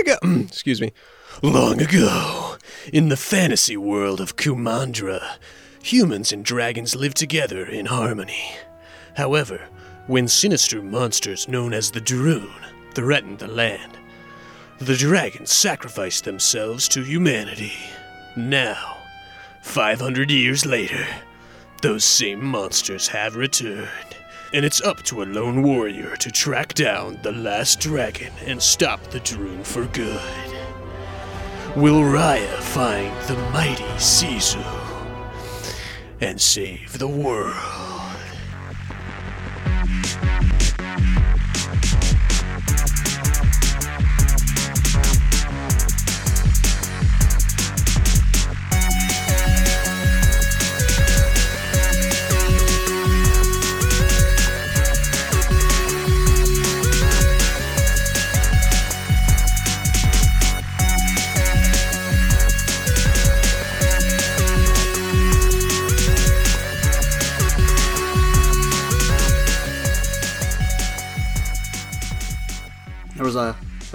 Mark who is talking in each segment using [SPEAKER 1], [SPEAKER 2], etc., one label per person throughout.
[SPEAKER 1] ago, excuse me, long ago, in the fantasy world of Kumandra, humans and dragons lived together in harmony. However, when sinister monsters known as the Druun threatened the land, the dragons sacrificed themselves to humanity. Now, 500 years later, those same monsters have returned. And it's up to a lone warrior to track down the last dragon and stop the Druun for good. Will Raya find the mighty Sisu and save the world?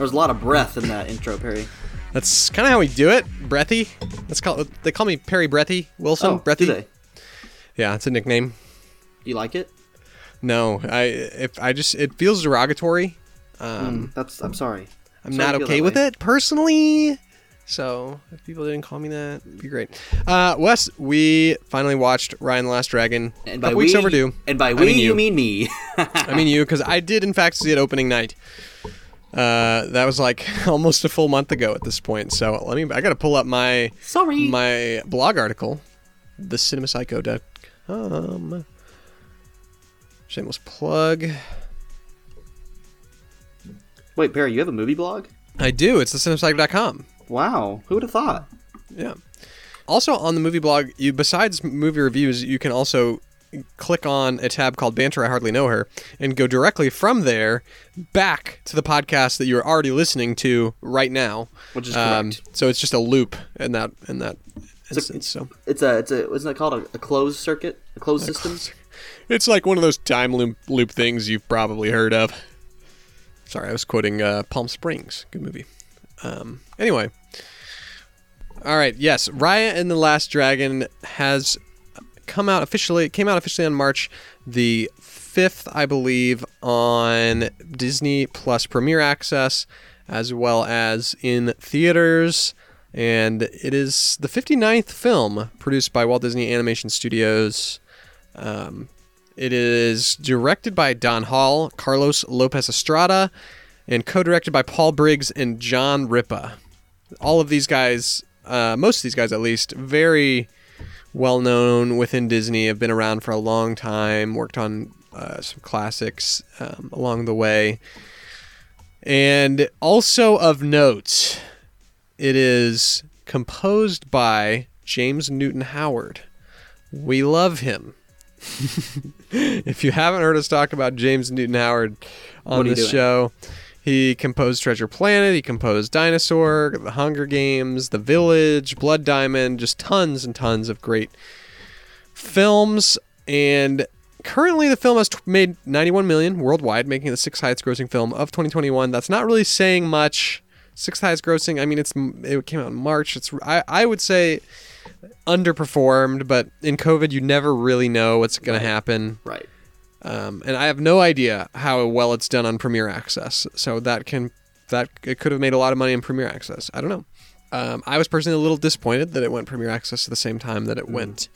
[SPEAKER 2] Was a lot of breath in that intro, Perry.
[SPEAKER 1] That's kind of how we do it. Breathy. That's called. They call me Perry Breathy Wilson.
[SPEAKER 2] Oh,
[SPEAKER 1] Breathy.
[SPEAKER 2] do they?
[SPEAKER 1] Yeah, it's a nickname.
[SPEAKER 2] You like it?
[SPEAKER 1] No, I if I just it feels derogatory. Um,
[SPEAKER 2] Mm, that's. I'm sorry.
[SPEAKER 1] I'm
[SPEAKER 2] Sorry
[SPEAKER 1] not okay with
[SPEAKER 2] way.
[SPEAKER 1] it personally. So if people didn't call me that, it'd be great. Uh, Wes, we finally watched Raya and the Last Dragon.
[SPEAKER 2] And by
[SPEAKER 1] weeks
[SPEAKER 2] we,
[SPEAKER 1] overdue.
[SPEAKER 2] And by
[SPEAKER 1] I mean
[SPEAKER 2] you.
[SPEAKER 1] you.
[SPEAKER 2] mean me.
[SPEAKER 1] I mean you, because I did in fact see it opening night. Uh, that was like almost a full month ago at this point. So let me. I gotta pull up my
[SPEAKER 2] Sorry.
[SPEAKER 1] my blog article, thecinemapsycho.com. Shameless plug.
[SPEAKER 2] Wait, Perry, you have a movie blog?
[SPEAKER 1] I do. It's thecinemapsycho.com.
[SPEAKER 2] Wow. Who would have thought?
[SPEAKER 1] Yeah. Also on the movie blog, you besides movie reviews, you can also click on a tab called Banter I Hardly Know Her and go directly from there back to the podcast that you're already listening to right now.
[SPEAKER 2] Which is
[SPEAKER 1] Um,
[SPEAKER 2] correct.
[SPEAKER 1] so it's just a loop in that in that
[SPEAKER 2] a-
[SPEAKER 1] instance. So
[SPEAKER 2] It's a. It's a. Isn't it called a, a closed circuit? A closed system?
[SPEAKER 1] it's like one of those time loop, loop things you've probably heard of. Sorry, I was quoting uh, Palm Springs. Good movie. Um, anyway. All right. Yes, Raya and the Last Dragon has come out officially. It came out officially on March the fifth, I believe, on Disney Plus Premiere Access, as well as in theaters. And it is the 59th film produced by Walt Disney Animation Studios. Um, it is directed by Don Hall, Carlos Lopez Estrada, and co-directed by Paul Briggs and John Ripa. All of these guys, uh, most of these guys at least, very well known within Disney, have been around for a long time, worked on uh, some classics um, along the way. And also of note, it is composed by James Newton Howard. We love him. if you haven't heard us talk about James Newton Howard on
[SPEAKER 2] What are you
[SPEAKER 1] this
[SPEAKER 2] doing?
[SPEAKER 1] show, he composed Treasure Planet, he composed Dinosaur, The Hunger Games, The Village, Blood Diamond, just tons and tons of great films. And currently, the film has t- made 91 million worldwide, making it the sixth highest grossing film of 2021. That's not really saying much. Sixth highest grossing. I mean, it's it came out in March. It's I, I would say underperformed, but in COVID, you never really know what's going to happen.
[SPEAKER 2] Right.
[SPEAKER 1] Um, and I have no idea how well it's done on Premiere Access. So that can that it could have made a lot of money in Premiere Access. I don't know. Um, I was personally a little disappointed that it went Premiere Access at the same time that it went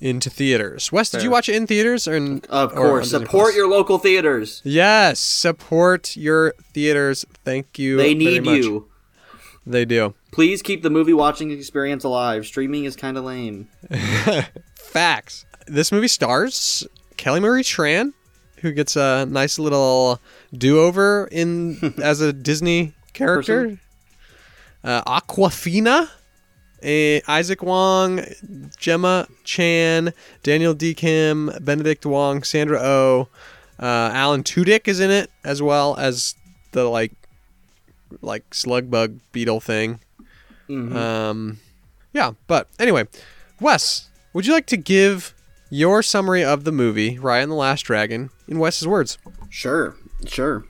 [SPEAKER 1] into theaters. Wes, did you watch it in theaters or in,
[SPEAKER 2] Of course.
[SPEAKER 1] Disney
[SPEAKER 2] Support
[SPEAKER 1] Plus?
[SPEAKER 2] your local theaters.
[SPEAKER 1] Yes, support your theaters. Thank you.
[SPEAKER 2] They
[SPEAKER 1] very
[SPEAKER 2] need
[SPEAKER 1] much.
[SPEAKER 2] you.
[SPEAKER 1] They do.
[SPEAKER 2] Please keep the movie watching experience alive. Streaming is kind of lame.
[SPEAKER 1] Facts. This movie stars Kelly Marie Tran, who gets a nice little do-over in as a Disney character. Uh, Awkwafina, eh, Izaac Wang, Gemma Chan, Daniel Dae Kim, Benedict Wong, Sandra Oh, uh, Alan Tudyk is in it as well as the like like slug bug beetle thing.
[SPEAKER 2] Mhm.
[SPEAKER 1] Um, yeah, but anyway, Wes, would you like to give your summary of the movie Raya and the Last Dragon in Wes's words?
[SPEAKER 2] Sure, sure.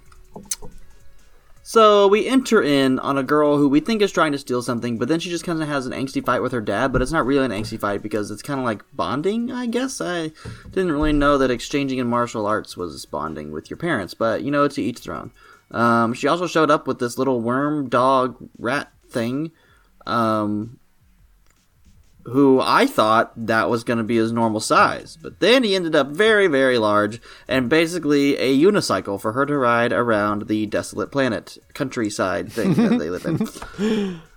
[SPEAKER 2] So we enter in on a girl who we think is trying to steal something, but then she just kind of has an angsty fight with her dad. But it's not really an angsty fight because it's kind of like bonding, I guess. I didn't really know that exchanging in martial arts was bonding with your parents, but you know, to each their own. Um, she also showed up with this little worm dog rat thing, um, who I thought that was going to be his normal size. But then he ended up very, very large and basically a unicycle for her to ride around the desolate planet, countryside thing that they live in.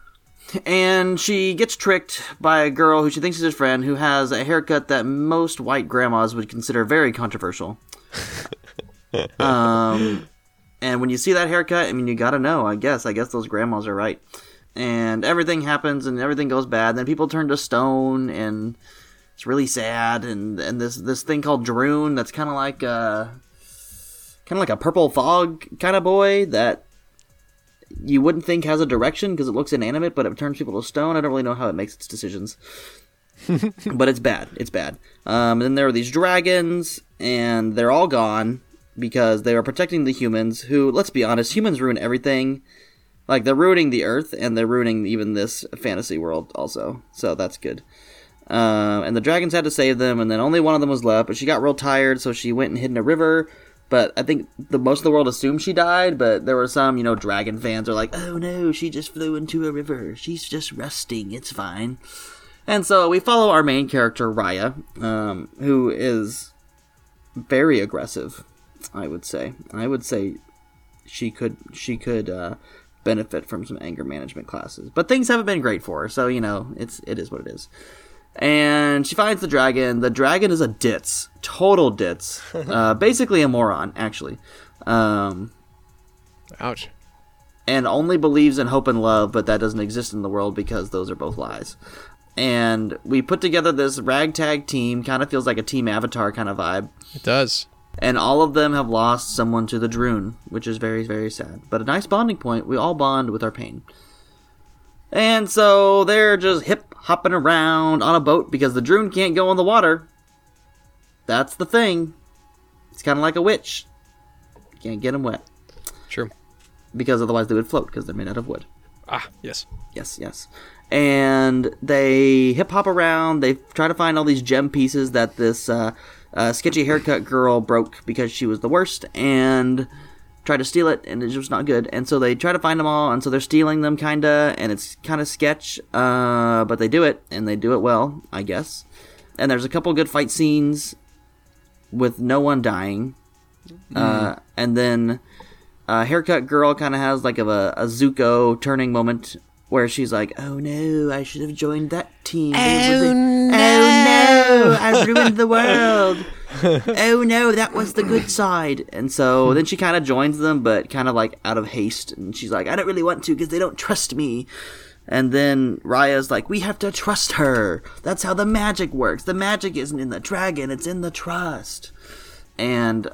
[SPEAKER 2] And she gets tricked by a girl who she thinks is his friend who has a haircut that most white grandmas would consider very controversial. um, and when you see that haircut, I mean, you gotta know, I guess. I guess those grandmas are right and everything happens and everything goes bad. Then people turn to stone and it's really sad. And and this this thing called Druun that's kind of like a kind of like a purple fog kind of boy that you wouldn't think has a direction because it looks inanimate, but it turns people to stone. I don't really know how it makes its decisions. but it's bad. It's bad. Um, and then there are these dragons, and they're all gone because they are protecting the humans. Who, let's be honest, humans ruin everything. Like they're ruining the Earth, and they're ruining even this fantasy world also. So that's good. Uh, and the dragons had to save them, and then only one of them was left. But she got real tired, so she went and hid in a river. But I think the most of the world assumed she died. But there were some, you know, dragon fans are like, "Oh no, she just flew into a river. She's just resting. It's fine." And so we follow our main character Raya, um, who is very aggressive. I would say. I would say she could she could uh, benefit from some anger management classes. But things haven't been great for her, so you know, it's it is what it is. And she finds the dragon. The dragon is a ditz, total ditz, uh, basically a moron, actually. Um,
[SPEAKER 1] Ouch.
[SPEAKER 2] and only believes in hope and love, but that doesn't exist in the world because those are both lies. And we put together this ragtag team, kind of feels like a team avatar kind of vibe.
[SPEAKER 1] It does.
[SPEAKER 2] And all of them have lost someone to the Druun, which is very, very sad. But a nice bonding point. We all bond with our pain. And so they're just hip hopping around on a boat because the Druun can't go in the water. That's the thing. It's kind of like a witch. Can't get them wet.
[SPEAKER 1] True.
[SPEAKER 2] Because otherwise they would float because they're made out of wood.
[SPEAKER 1] Ah, yes.
[SPEAKER 2] Yes, yes. And they hip hop around. They try to find all these gem pieces that this uh, uh, sketchy haircut girl broke because she was the worst and try to steal it, and it was not good. And so they try to find them all, and so they're stealing them, kinda, and it's kind of sketch, uh, but they do it, and they do it well, I guess. And there's a couple good fight scenes with no one dying, uh, and then uh, haircut girl kind of has like of a, a Zuko turning moment where she's like, "Oh no, I should have joined that team." Oh no! Oh no! Oh, I ruined the world. oh no, that was the good side. And so then she kind of joins them, but kind of like out of haste, and she's like, "I don't really want to because they don't trust me." And then Raya's like, "We have to trust her. That's how the magic works. The magic isn't in the dragon; it's in the trust." And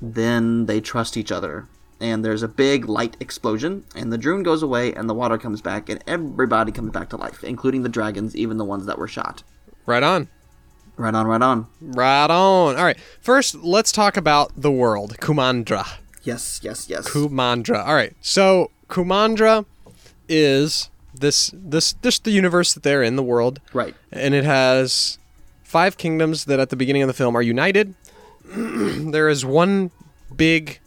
[SPEAKER 2] then they trust each other. And there's a big light explosion, and the Druun goes away, and the water comes back, and everybody comes back to life, including the dragons, even the ones that were shot.
[SPEAKER 1] Right on.
[SPEAKER 2] Right on, right on.
[SPEAKER 1] Right on. All right. First, let's talk about the world, Kumandra.
[SPEAKER 2] Yes, yes, yes.
[SPEAKER 1] Kumandra. All right. So Kumandra is this this this the universe that they're in, the world,
[SPEAKER 2] right.
[SPEAKER 1] and it has five kingdoms that at the beginning of the film are united. there is one big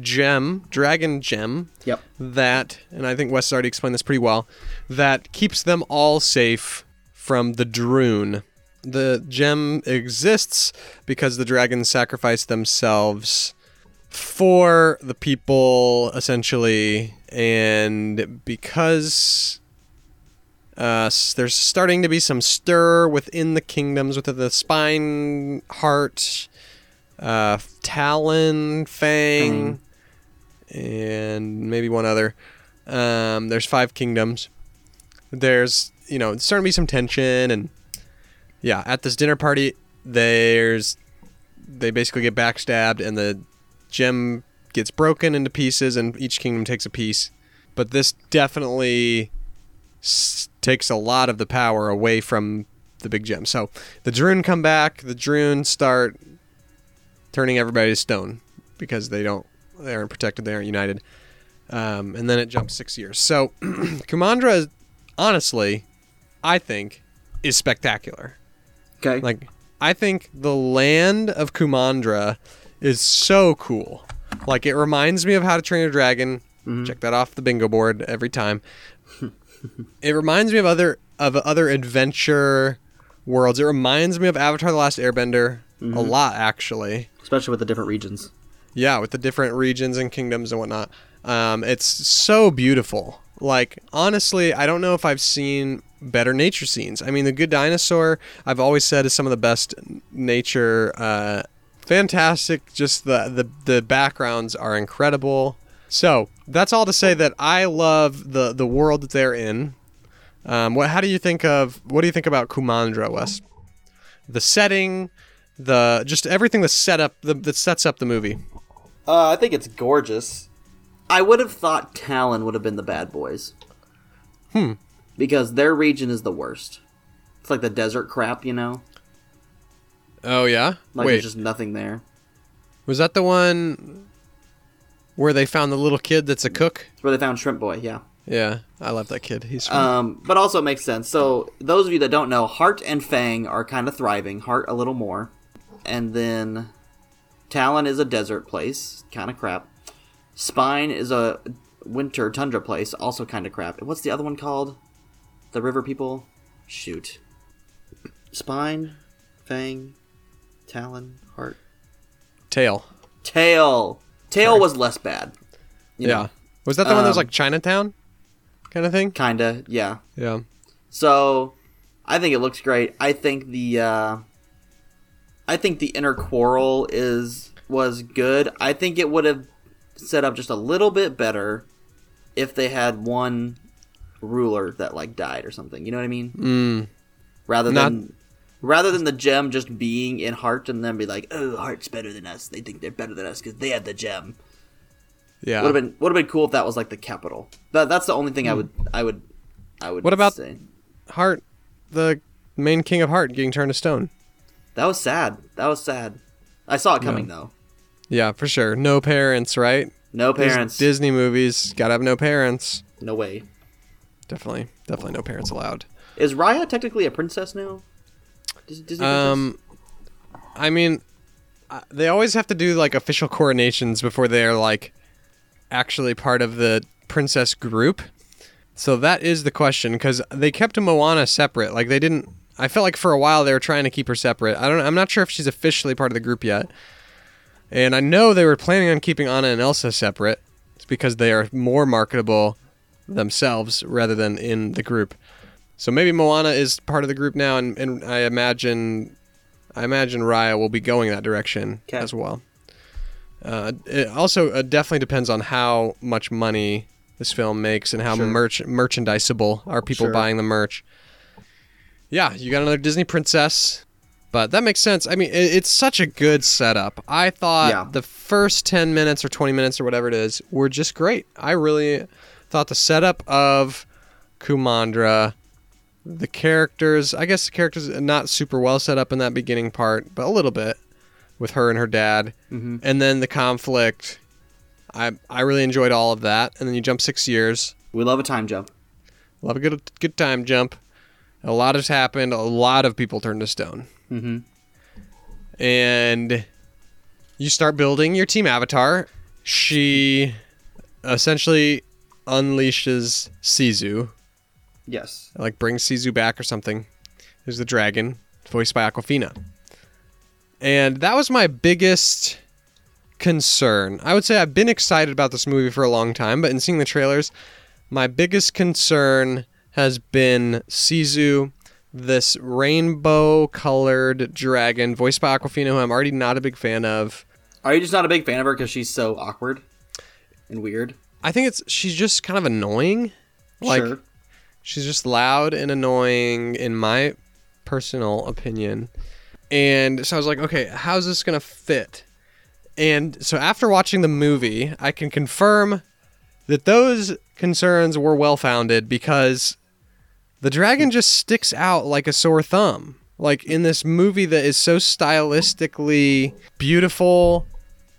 [SPEAKER 1] gem, dragon gem,
[SPEAKER 2] Yep.
[SPEAKER 1] that, and I think Wes has already explained this pretty well, that keeps them all safe from the Druun. The gem exists because the dragons sacrificed themselves for the people, essentially, and because uh, there's starting to be some stir within the kingdoms, within the spine, heart, uh, talon, fang, and maybe one other. Um, there's five kingdoms. There's you know starting to be some tension, and yeah, at this dinner party, there's they basically get backstabbed, and the gem gets broken into pieces, and each kingdom takes a piece. But this definitely s- takes a lot of the power away from the big gem. So the Druun come back. The Druun start turning everybody to stone because they don't they aren't protected. They aren't united. um, and then it jumps six years. So Kumandra, honestly, I think, is spectacular.
[SPEAKER 2] Okay.
[SPEAKER 1] Like, I think the land of Kumandra is so cool. Like, it reminds me of How to Train Your Dragon. Check that off the bingo board every time. it reminds me of other of other adventure worlds. It reminds me of Avatar: The Last Airbender a lot, actually.
[SPEAKER 2] Especially with the different regions.
[SPEAKER 1] Yeah, with the different regions and kingdoms and whatnot. Um, it's so beautiful. Like, honestly, I don't know if I've seen better nature scenes. I mean, The Good Dinosaur, I've always said, is some of the best nature. Uh, fantastic. Just the, the, the backgrounds are incredible. So, that's all to say that I love the, the world that they're in. Um, what, how do you think of, what do you think about Kumandra, Wes? The setting, the, just everything that's set up, the, that sets up the movie.
[SPEAKER 2] Uh, I think it's gorgeous. I would have thought Talon would have been the bad boys.
[SPEAKER 1] Hmm.
[SPEAKER 2] Because their region is the worst. It's like the desert crap, you know?
[SPEAKER 1] Oh yeah.
[SPEAKER 2] Like
[SPEAKER 1] Wait,
[SPEAKER 2] there's just nothing there.
[SPEAKER 1] was that the one where they found the little kid that's a cook?
[SPEAKER 2] It's where they found Shrimp Boy, yeah.
[SPEAKER 1] Yeah, I love that kid. He's
[SPEAKER 2] Um, but also it makes sense. So those of you that don't know, Heart and Fang are kind of thriving. Heart a little more, and then Talon is a desert place, kind of crap. Spine is a winter tundra place, also kind of crap. And what's the other one called? The river people. Shoot. Spine, Fang, Talon, Heart,
[SPEAKER 1] tail.
[SPEAKER 2] Tail. Tail
[SPEAKER 1] Sorry.
[SPEAKER 2] was less bad.
[SPEAKER 1] yeah.
[SPEAKER 2] know,
[SPEAKER 1] Was that the one that was
[SPEAKER 2] Um,
[SPEAKER 1] like Chinatown, kind of thing?
[SPEAKER 2] kinda. Yeah.
[SPEAKER 1] Yeah.
[SPEAKER 2] So, I think it looks great. I think the uh, I think the inner quarrel is was good. I think it would have set up just a little bit better if they had one ruler that like died or something. You know what I mean?
[SPEAKER 1] Mm.
[SPEAKER 2] Rather
[SPEAKER 1] Not-
[SPEAKER 2] than rather than the gem just being in heart and then be like, "Oh, heart's better than us. They think they're better than us because they had the gem."
[SPEAKER 1] Yeah.
[SPEAKER 2] Would have been would have been cool if that was like the capital. That that's the only thing I would I would I would
[SPEAKER 1] Hmm. What about-
[SPEAKER 2] say.
[SPEAKER 1] Heart, the main king of Heart, getting turned to stone.
[SPEAKER 2] That was sad. That was sad. I saw it coming though.
[SPEAKER 1] Yeah, for sure. No parents, right?
[SPEAKER 2] No parents.
[SPEAKER 1] Disney movies gotta have no parents.
[SPEAKER 2] no way.
[SPEAKER 1] Definitely, definitely no parents allowed.
[SPEAKER 2] Is Raya technically a princess now? Dis- Disney princess?
[SPEAKER 1] Um, I mean, they always have to do like official coronations before they're like actually part of the princess group. So that is the question because they kept Moana separate. Like they didn't. I felt like for a while they were trying to keep her separate. I don't. I'm not sure if she's officially part of the group yet. And I know they were planning on keeping Anna and Elsa separate. It's because they are more marketable themselves rather than in the group. So maybe Moana is part of the group now, and, and I imagine, I imagine Raya will be going that direction
[SPEAKER 2] 'Kay.
[SPEAKER 1] as well. Uh, it also uh, definitely depends on how much money this film makes and how
[SPEAKER 2] Sure.
[SPEAKER 1] merch merchandisable are people
[SPEAKER 2] Sure.
[SPEAKER 1] buying the merch. Yeah, you got another Disney princess, but that makes sense. I mean, it, it's such a good setup. I thought
[SPEAKER 2] Yeah.
[SPEAKER 1] the first ten minutes or twenty minutes or whatever it is were just great. I really thought the setup of Kumandra, the characters. I guess the characters not super well set up in that beginning part, but a little bit with her and her dad,
[SPEAKER 2] Mhm.
[SPEAKER 1] and then the conflict. I I really enjoyed all of that, and then you jump six years.
[SPEAKER 2] we love a time jump.
[SPEAKER 1] Love a good good time jump. A lot has happened. A lot of people turned to stone,
[SPEAKER 2] Mm-hmm.
[SPEAKER 1] and you start building your team avatar. She essentially unleashes Sisu,
[SPEAKER 2] Yes.
[SPEAKER 1] like brings Sisu back or something. There's the dragon, voiced by Awkwafina. And that was my biggest concern. I would say I've been excited about this movie for a long time, but in seeing the trailers, my biggest concern has been Sisu, this rainbow colored dragon, voiced by Awkwafina, who I'm already not a big fan of.
[SPEAKER 2] Are you just not a big fan of her because she's so awkward and weird?
[SPEAKER 1] I think it's she's just kind of annoying. Like
[SPEAKER 2] sure.
[SPEAKER 1] She's just loud and annoying, in my personal opinion. And so I was like, okay, how's this going to fit? And so after watching the movie, I can confirm that those concerns were well founded because the dragon just sticks out like a sore thumb. Like in this movie that is so stylistically beautiful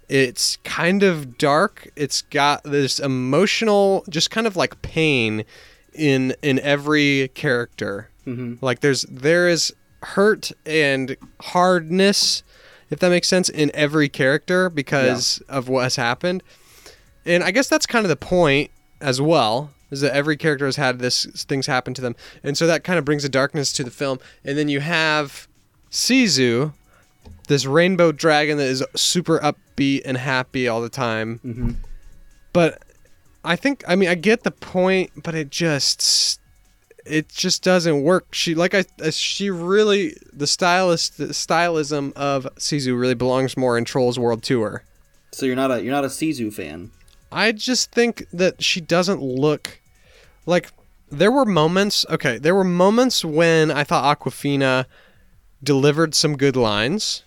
[SPEAKER 1] It's kind of dark. It's got this emotional, just kind of like pain in in every character.
[SPEAKER 2] Mm-hmm.
[SPEAKER 1] Like there's there is hurt and hardness, if that makes sense, in every character because of what has happened. And I guess that's kind of the point as well, is that every character has had this things happen to them. And so that kind of brings a darkness to the film. And then you have Sisu, this rainbow dragon that is super upbeat and happy all the time.
[SPEAKER 2] Mm-hmm.
[SPEAKER 1] But I think I mean I get the point, but it just it just doesn't work. She like I uh, she really the stylist the stylism of Sisu really belongs more in Trolls World Tour.
[SPEAKER 2] So you're not a you're not a Sisu fan.
[SPEAKER 1] I just think that she doesn't look like there were moments, okay, there were moments when I thought Awkwafina delivered some good lines.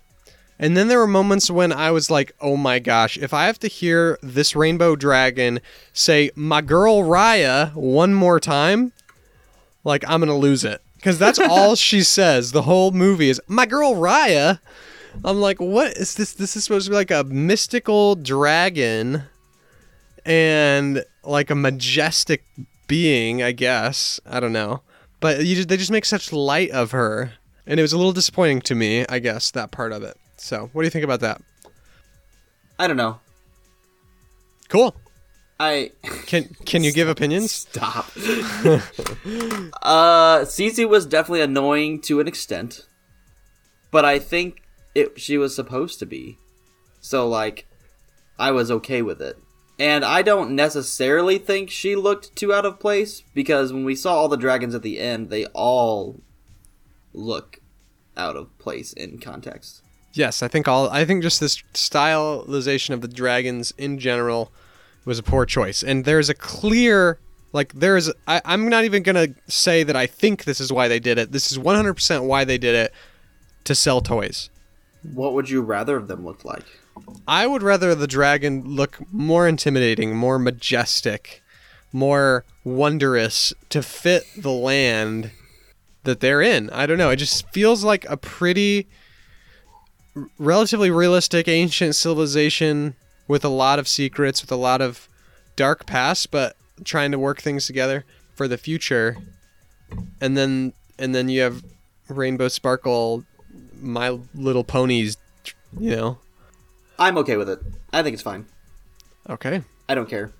[SPEAKER 1] And then there were moments when I was like, "Oh my gosh, if I have to hear this rainbow dragon say my girl Raya one more time, like I'm going to lose it." Cuz that's all she says. The whole movie is my girl Raya. I'm like, "What is this? This is supposed to be like a mystical dragon and like a majestic being, I guess. I don't know. But you just, they just make such light of her. And it was a little disappointing to me, I guess, that part of it. So, what do you think about that?
[SPEAKER 2] I don't know.
[SPEAKER 1] Cool.
[SPEAKER 2] I
[SPEAKER 1] Can can you give opinions?
[SPEAKER 2] stop. uh, Sisu was definitely annoying to an extent, but I think it she was supposed to be. So like, I was okay with it. And I don't necessarily think she looked too out of place because when we saw all the dragons at the end, they all look out of place in context.
[SPEAKER 1] Yes, I think all I think just this stylization of the dragons in general was a poor choice. And there's a clear like there's I, I'm not even gonna say that I think this is why they did it. This is 100% why they did it to sell toys.
[SPEAKER 2] What would you rather of them look like?
[SPEAKER 1] I would rather the dragon look more intimidating, more majestic, more wondrous to fit the land that they're in. I don't know. It just feels like a pretty r- relatively realistic ancient civilization with a lot of secrets, with a lot of dark past, but trying to work things together for the future. And then and then you have Rainbow Sparkle My Little Ponies, you know.
[SPEAKER 2] I'm okay with it. I think it's fine.
[SPEAKER 1] Okay.
[SPEAKER 2] I don't care.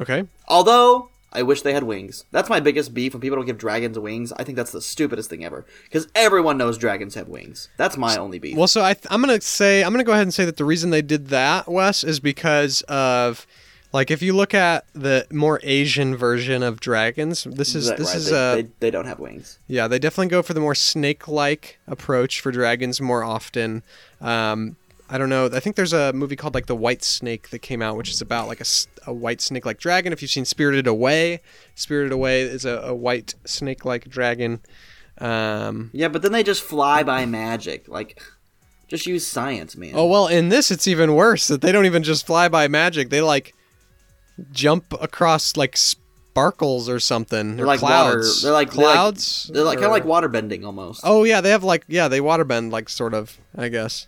[SPEAKER 1] Okay.
[SPEAKER 2] Although I wish they had wings. That's my biggest beef when people don't give dragons wings. I think that's the stupidest thing ever because everyone knows dragons have wings. That's my only beef.
[SPEAKER 1] Well, so I th- I'm gonna say I'm gonna go ahead and say that the reason they did that, Wes, is because of like if you look at the more Asian version of dragons, this is this
[SPEAKER 2] right,
[SPEAKER 1] is
[SPEAKER 2] they,
[SPEAKER 1] uh
[SPEAKER 2] they, they don't have wings.
[SPEAKER 1] yeah they definitely go for the more snake-like approach for dragons more often. Um, I don't know. I think there's a movie called like The White Snake that came out, which is about like a, a white snake like dragon. If you've seen Spirited Away, Spirited Away is a, a white snake like dragon. Um,
[SPEAKER 2] Yeah, but then they just fly by magic. Like, just use science, man.
[SPEAKER 1] Oh well, in this it's even worse that they don't even just fly by magic. They like jump across like sparkles or something.
[SPEAKER 2] they're
[SPEAKER 1] or
[SPEAKER 2] like water.
[SPEAKER 1] clouds.
[SPEAKER 2] They're like
[SPEAKER 1] clouds.
[SPEAKER 2] They're like, kind of like water bending almost.
[SPEAKER 1] Oh yeah, they have like yeah they waterbend like sort of I guess.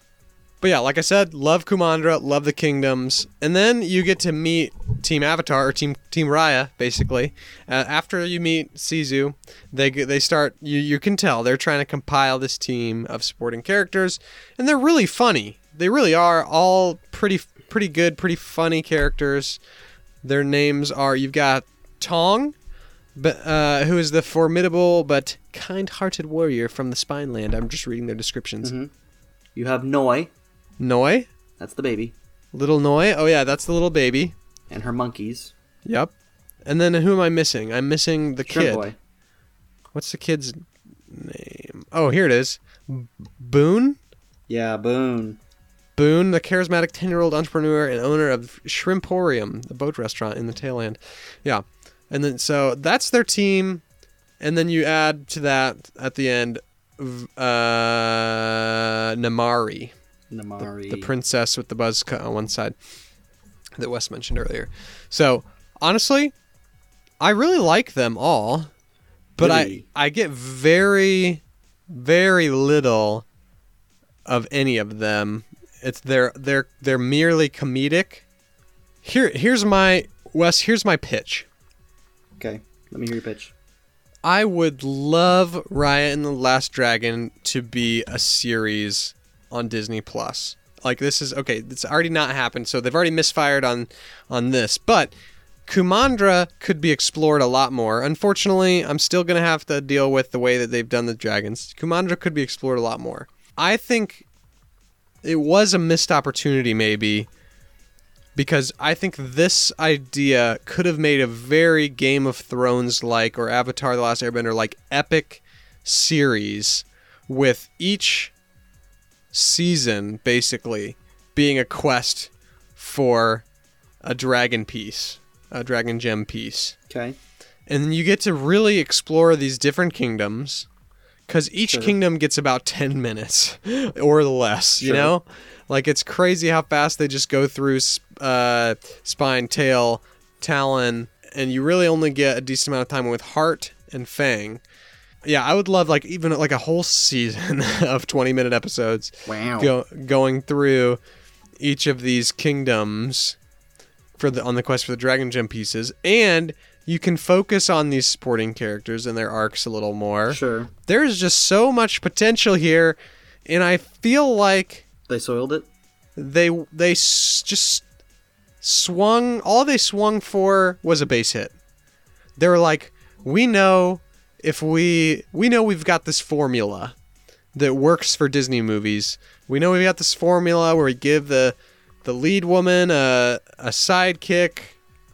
[SPEAKER 1] But yeah, like I said, love Kumandra, love the kingdoms, and then you get to meet Team Avatar or Team Team Raya, basically. Uh, after you meet Sisu, they they start. You you can tell they're trying to compile this team of supporting characters, and they're really funny. They really are all pretty pretty good, pretty funny characters. Their names are you've got Tong, but uh, who is the formidable but kind-hearted warrior from the Spineland. I'm just reading their descriptions.
[SPEAKER 2] Mhm. You have Noi.
[SPEAKER 1] Noi,
[SPEAKER 2] That's the baby,
[SPEAKER 1] little Noi. Oh yeah, that's the little baby.
[SPEAKER 2] and her monkeys.
[SPEAKER 1] Yep. And then who am I missing? I'm missing the
[SPEAKER 2] Shrimp
[SPEAKER 1] kid.
[SPEAKER 2] boy.
[SPEAKER 1] What's the kid's name? Oh, here it is. Boun.
[SPEAKER 2] Yeah, Boun.
[SPEAKER 1] Boun, the charismatic 10 year old entrepreneur and owner of Shrimporium, the boat restaurant in the tail end. Yeah. And then, so that's their team. And then you add to that at the end, uh, Namaari,
[SPEAKER 2] Namaari.
[SPEAKER 1] the princess with the buzz cut on one side that Wes mentioned earlier. So, honestly, I really like them all, but
[SPEAKER 2] Really?
[SPEAKER 1] I, I get very, very little of any of them It's they're they're they're merely comedic. Here here's my Wes. Here's my pitch.
[SPEAKER 2] Okay, let me hear your pitch.
[SPEAKER 1] I would love Raya and the Last Dragon to be a series on Disney Plus. Like this is okay, it's already not happened, so they've already misfired on on this. But Kumandra could be explored a lot more. Unfortunately, I'm still gonna have to deal with the way that they've done the dragons. Kumandra could be explored a lot more. I think it was a missed opportunity, maybe, because I think this idea could have made a very Game of Thrones like or Avatar: The Last Airbender like epic series with each season basically being a quest for a dragon piece, a dragon gem piece.
[SPEAKER 2] Okay.
[SPEAKER 1] And then you get to really explore these different kingdoms because each
[SPEAKER 2] Sure.
[SPEAKER 1] kingdom gets about 10 minutes or less, you
[SPEAKER 2] Sure.
[SPEAKER 1] know? Like it's crazy how fast they just go through uh, spine, tail, talon, and you really only get a decent amount of time with heart and fang. Yeah, I would love like even like a whole season of 20 minute episodes
[SPEAKER 2] Wow.
[SPEAKER 1] go, going through each of these kingdoms for the on the quest for the dragon gem pieces and you can focus on these supporting characters and their arcs a little more
[SPEAKER 2] Sure.
[SPEAKER 1] there's just so much potential here and i feel like
[SPEAKER 2] They soiled it.
[SPEAKER 1] they they s- just swung all they swung for was a base hit they were like we know if we we know we've got this formula that works for disney movies. We know we've got this formula where we give the the lead woman a, a sidekick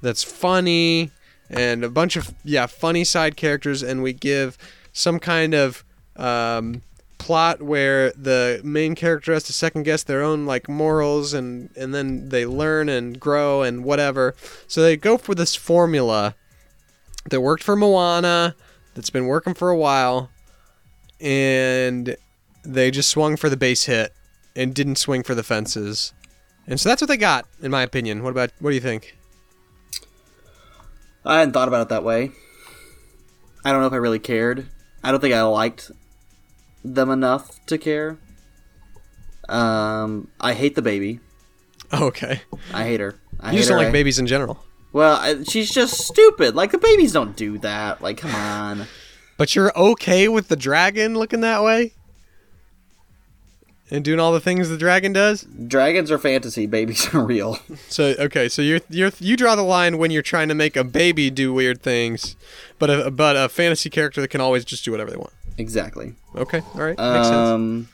[SPEAKER 1] that's funny and a bunch of yeah funny side characters and we give some kind of um, plot where the main character has to second guess their own like morals and and then they learn and grow and whatever. So they go for this formula that worked for moana that's been working for a while and they just swung for the base hit and didn't swing for the fences and so that's what they got in my opinion what about what do you think
[SPEAKER 2] I hadn't thought about it that way. I don't know if I really cared. I don't think I liked them enough to care. Um, I hate the baby.
[SPEAKER 1] okay
[SPEAKER 2] I hate her. I
[SPEAKER 1] you
[SPEAKER 2] hate
[SPEAKER 1] just don't like
[SPEAKER 2] I-
[SPEAKER 1] babies in general
[SPEAKER 2] Well, she's just stupid. Like the babies don't do that. Like, come on.
[SPEAKER 1] But you're okay with the dragon looking that way? And doing all the things the dragon does?
[SPEAKER 2] Dragons are fantasy. Babies are real.
[SPEAKER 1] So okay, so you're you're you draw the line when you're trying to make a baby do weird things, but a but a fantasy character that can always just do whatever they want.
[SPEAKER 2] exactly.
[SPEAKER 1] Okay, all right, makes sense.
[SPEAKER 2] Um,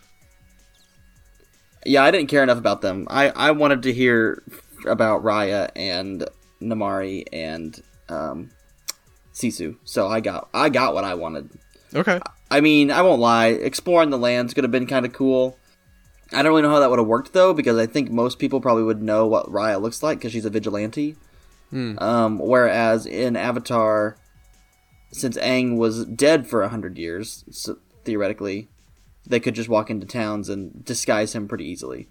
[SPEAKER 2] yeah, I didn't care enough about them. I, I wanted to hear about Raya and Namaari and um, Sisu. So I got I got what I wanted.
[SPEAKER 1] Okay,
[SPEAKER 2] I mean, I won't lie. Exploring the lands could have been kind of cool. I don't really know how that would have worked though, because I think most people probably would know what Raya looks like because she's a vigilante.
[SPEAKER 1] Hmm.
[SPEAKER 2] Um, whereas in Avatar, since Aang was dead for a hundred years, so theoretically, they could just walk into towns and disguise him pretty easily.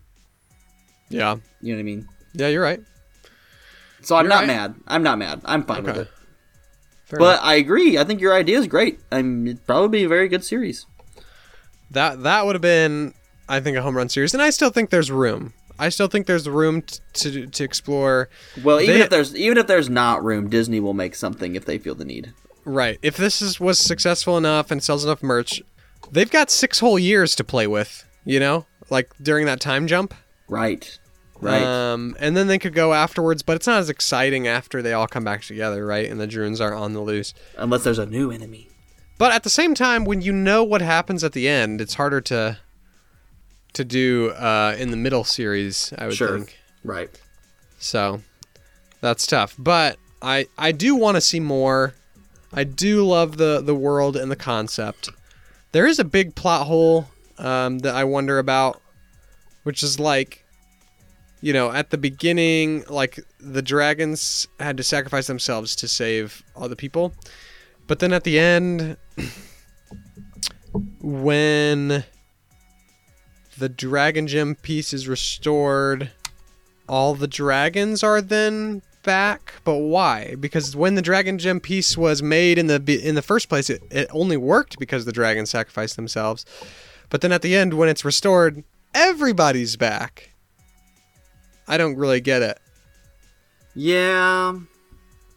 [SPEAKER 1] yeah,
[SPEAKER 2] You know what I mean?
[SPEAKER 1] yeah, you're right.
[SPEAKER 2] So I'm
[SPEAKER 1] You're
[SPEAKER 2] not
[SPEAKER 1] right.
[SPEAKER 2] mad. I'm not mad. I'm fine with it.
[SPEAKER 1] Fair
[SPEAKER 2] But
[SPEAKER 1] enough.
[SPEAKER 2] I agree. I think your idea is great. I'm it'd probably be a very good series.
[SPEAKER 1] that that would have been, I think, a home run series, and I still think there's room. I still think there's room t- to to explore.
[SPEAKER 2] Well, even
[SPEAKER 1] They-
[SPEAKER 2] if there's even if there's not room, Disney will make something if they feel the need.
[SPEAKER 1] Right. If this is was successful enough and sells enough merch, they've got six whole years to play with. You know, like during that time jump.
[SPEAKER 2] Right. Right.
[SPEAKER 1] Um, and then they could go afterwards, but it's not as exciting after they all come back together, right? And the Druuns are on the loose.
[SPEAKER 2] Unless there's a new enemy.
[SPEAKER 1] But at the same time, when you know what happens at the end, it's harder to to do uh, in the middle series. I would
[SPEAKER 2] Sure.
[SPEAKER 1] think
[SPEAKER 2] Right.
[SPEAKER 1] so. That's tough, but I I do want to see more. I do love the the world and the concept. There is a big plot hole um, that I wonder about, which is like, you know, at the beginning, like the dragons had to sacrifice themselves to save all the people, but then at the end, when the dragon gem piece is restored, all the dragons are then back. But why? Because when the dragon gem piece was made in the in the first place it, it only worked because the dragons sacrificed themselves. But then at the end when it's restored everybody's back I don't really get it.
[SPEAKER 2] Yeah.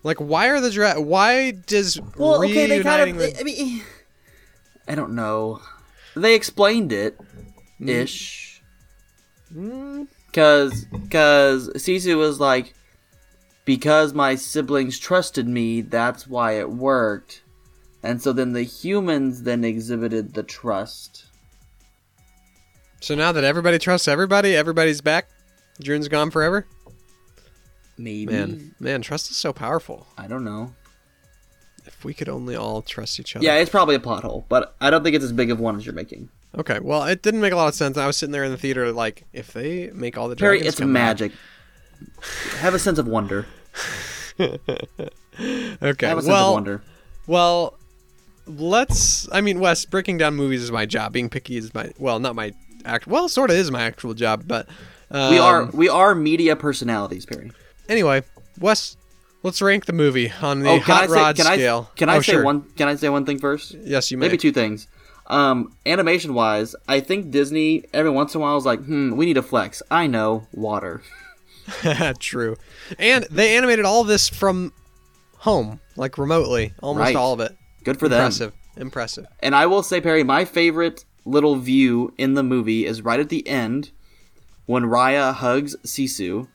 [SPEAKER 1] Like, why are the dra- Why does
[SPEAKER 2] Well, okay, they kind of.
[SPEAKER 1] the-
[SPEAKER 2] I mean, I don't know. They explained it, ish.
[SPEAKER 1] Mm,
[SPEAKER 2] Cause, cause Sisu was like, because my siblings trusted me, that's why it worked. And so then the humans then exhibited the trust.
[SPEAKER 1] so now that everybody trusts everybody, everybody's back. June's gone forever.
[SPEAKER 2] Maybe.
[SPEAKER 1] Man, man, trust is so powerful.
[SPEAKER 2] I don't know.
[SPEAKER 1] If we could only all trust each other.
[SPEAKER 2] Yeah, it's probably a plot hole, but I don't think it's as big of one as you're making.
[SPEAKER 1] Okay. Well, it didn't make a lot of sense. I was sitting there in the theater, like, if they make all the
[SPEAKER 2] Perry, it's magic. Have a sense of wonder.
[SPEAKER 1] Okay.
[SPEAKER 2] Have a sense of
[SPEAKER 1] Well,
[SPEAKER 2] wonder.
[SPEAKER 1] well, let's. I mean, Wes, breaking down movies is my job. Being picky is my well, not my act. Well, sort of is my actual job, but um,
[SPEAKER 2] We are we are media personalities, Perry.
[SPEAKER 1] Anyway, Wes, let's rank the movie on the
[SPEAKER 2] Oh,
[SPEAKER 1] hot
[SPEAKER 2] say
[SPEAKER 1] rod
[SPEAKER 2] can
[SPEAKER 1] scale.
[SPEAKER 2] I can I
[SPEAKER 1] Oh,
[SPEAKER 2] say
[SPEAKER 1] sure.
[SPEAKER 2] one can I say one thing first?
[SPEAKER 1] Yes, you may.
[SPEAKER 2] Maybe two things. Um, animation wise, I think Disney every once in a while is like, hmm, we need a flex. I know, water.
[SPEAKER 1] True. And they animated all this from home, like remotely, almost
[SPEAKER 2] Right.
[SPEAKER 1] all of it.
[SPEAKER 2] Good for them.
[SPEAKER 1] Impressive. Impressive.
[SPEAKER 2] And I will say, Perry, my favorite little view in the movie is right at the end when Raya hugs Sisu,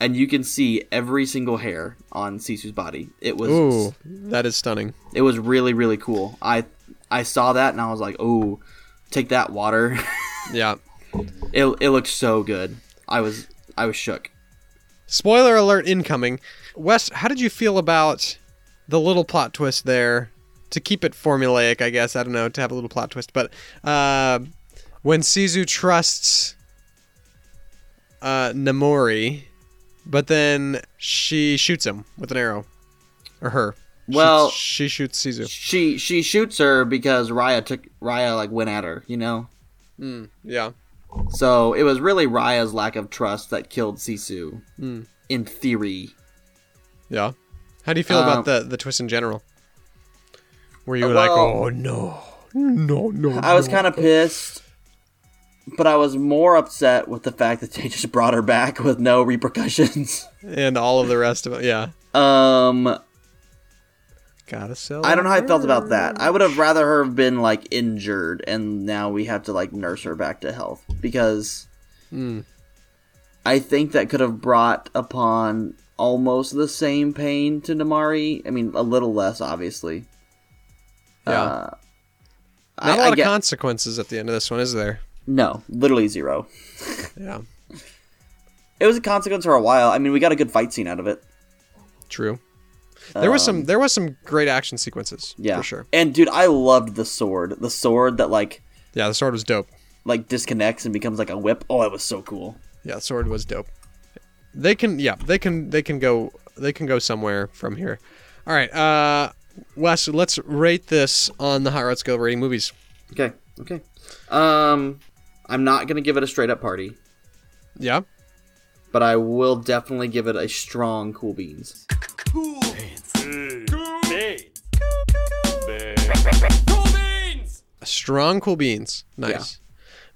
[SPEAKER 2] and you can see every single hair on Sisu's body. It was
[SPEAKER 1] Ooh, that is stunning.
[SPEAKER 2] it was really really cool. I I saw that and I was like, oh, take that water.
[SPEAKER 1] Yeah.
[SPEAKER 2] it it looked so good. I was I was shook.
[SPEAKER 1] Spoiler alert incoming. Wes, how did you feel about the little plot twist there? To keep it formulaic, I guess. I don't know, to have a little plot twist. But uh, when Sisu trusts uh, Namaari, but then she shoots him with an arrow. Or her.
[SPEAKER 2] Well-
[SPEAKER 1] she shoots Sisu.
[SPEAKER 2] She she shoots her because Raya took Raya like went at her, you know.
[SPEAKER 1] Mm, yeah.
[SPEAKER 2] So it was really Raya's lack of trust that killed Sisu.
[SPEAKER 1] Mm.
[SPEAKER 2] In theory,
[SPEAKER 1] Yeah. How do you feel
[SPEAKER 2] Um,
[SPEAKER 1] about the, the twist in general? Were you
[SPEAKER 2] Uh,
[SPEAKER 1] like,
[SPEAKER 2] well-
[SPEAKER 1] oh no, no, no?
[SPEAKER 2] I was
[SPEAKER 1] no.
[SPEAKER 2] kind of pissed, but I was more upset with the fact that they just brought her back with no repercussions.
[SPEAKER 1] and all of the rest of it. Yeah.
[SPEAKER 2] Um,
[SPEAKER 1] Gotta sell.
[SPEAKER 2] I don't know how I felt about that. I would have rather her have been like injured, and now we have to like nurse her back to health because
[SPEAKER 1] Mm.
[SPEAKER 2] I think that could have brought upon almost the same pain to Namaari. I mean, a little less, obviously.
[SPEAKER 1] Yeah.
[SPEAKER 2] Uh,
[SPEAKER 1] Not
[SPEAKER 2] I-
[SPEAKER 1] a
[SPEAKER 2] I
[SPEAKER 1] lot
[SPEAKER 2] get-
[SPEAKER 1] of consequences at the end of this one, is there?
[SPEAKER 2] No, literally zero.
[SPEAKER 1] Yeah.
[SPEAKER 2] It was a consequence for a while. I mean, we got a good fight scene out of it.
[SPEAKER 1] True. There was
[SPEAKER 2] Um,
[SPEAKER 1] some. There was some great action sequences.
[SPEAKER 2] Yeah,
[SPEAKER 1] For sure.
[SPEAKER 2] And dude, I loved the sword. The sword that like
[SPEAKER 1] Yeah, the sword was dope.
[SPEAKER 2] like disconnects and becomes like a whip. Oh, it was so cool.
[SPEAKER 1] Yeah, the sword was dope. They can. Yeah, they can. They can go. They can go somewhere from here. All right. Uh, Wes, let's rate this on the Hot Rod scale rating movies.
[SPEAKER 2] Okay, okay. Um, I'm not gonna give it a straight up party,
[SPEAKER 1] Yeah.
[SPEAKER 2] but I will definitely give it a strong cool beans. Cool beans. Cool beans. Cool beans!
[SPEAKER 1] Strong, cool beans. Nice.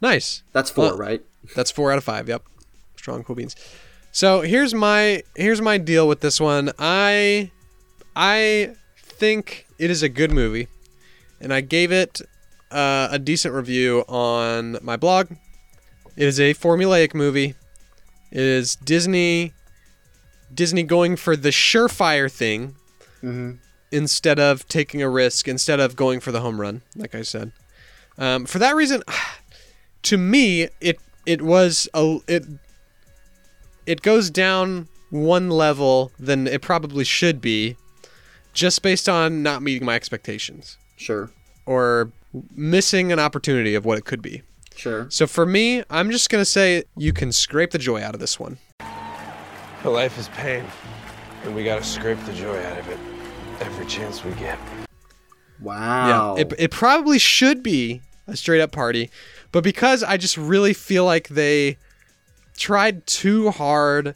[SPEAKER 1] Nice.
[SPEAKER 2] That's four,
[SPEAKER 1] Well-
[SPEAKER 2] right?
[SPEAKER 1] That's four out of five. Yep, strong cool beans. So here's my here's my deal with this one. I I think it is a good movie, and I gave it uh, a decent review on my blog. It is a formulaic movie. It is Disney Disney going for the surefire thing
[SPEAKER 2] Mm-hmm.
[SPEAKER 1] instead of taking a risk, instead of going for the home run, like I said. Um, for that reason, to me, it it was a it it goes down one level than it probably should be, just based on not meeting my expectations
[SPEAKER 2] Sure,
[SPEAKER 1] or missing an opportunity of what it could be.
[SPEAKER 2] sure.
[SPEAKER 1] So for me, I'm just gonna say you can scrape the joy out of this one.
[SPEAKER 3] Life is pain, and we gotta scrape the joy out of it every chance we get.
[SPEAKER 2] Wow.
[SPEAKER 1] Yeah, it, it probably should be a straight up party, but because I just really feel like they tried too hard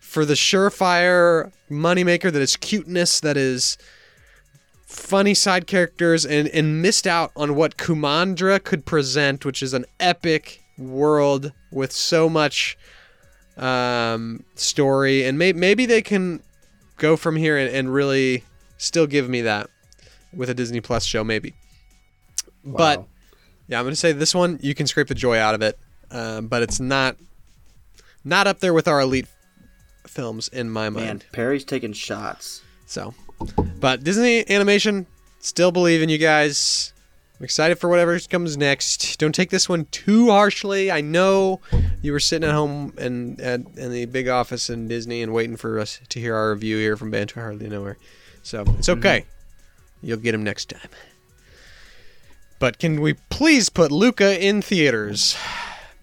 [SPEAKER 1] for the surefire moneymaker that is cuteness, that is funny side characters, and, and missed out on what Kumandra could present, which is an epic world with so much um, story, and may- maybe they can go from here and, and really still give me that with a Disney Plus show, maybe. But yeah, I'm gonna say this one you can scrape the joy out of it, um, but it's not not up there with our elite films in my mind.
[SPEAKER 2] Man, Perry's taking shots.
[SPEAKER 1] So, but Disney Animation still believe in you guys. I'm excited for whatever comes next. Don't take this one too harshly. I know you were sitting at home and at in the big office in Disney and waiting for us to hear our review here from Banter Hardly Nowhere. So it's mm-hmm. okay. You'll get him next time. But can we please put Luca in theaters?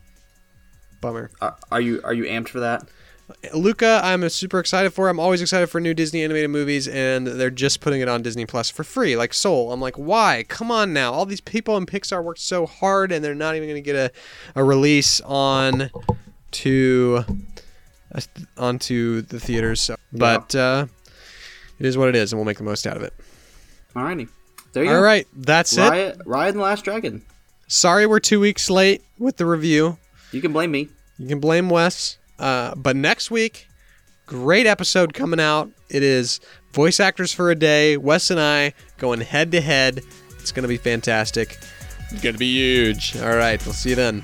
[SPEAKER 1] Bummer.
[SPEAKER 2] Are, are you are you amped for that?
[SPEAKER 1] Luca, I'm super excited for. I'm always excited for new Disney animated movies, and they're just putting it on Disney Plus for free, like Soul. I'm like, why? Come on now! All these people in Pixar worked so hard, and they're not even going to get a, a release on to uh, onto the theaters. So, but uh, it is what it is, and we'll make the most out of it.
[SPEAKER 2] Alrighty. There you
[SPEAKER 1] All
[SPEAKER 2] go.
[SPEAKER 1] right, that's it.
[SPEAKER 2] Raya, Raya and the Last Dragon.
[SPEAKER 1] Sorry, we're two weeks late with the review.
[SPEAKER 2] You can blame me.
[SPEAKER 1] You can blame Wes. Uh, but next week, great episode coming out. It is voice actors for a day. Wes and I going head to head. It's going to be fantastic. It's going to be huge. All right, we'll see you then.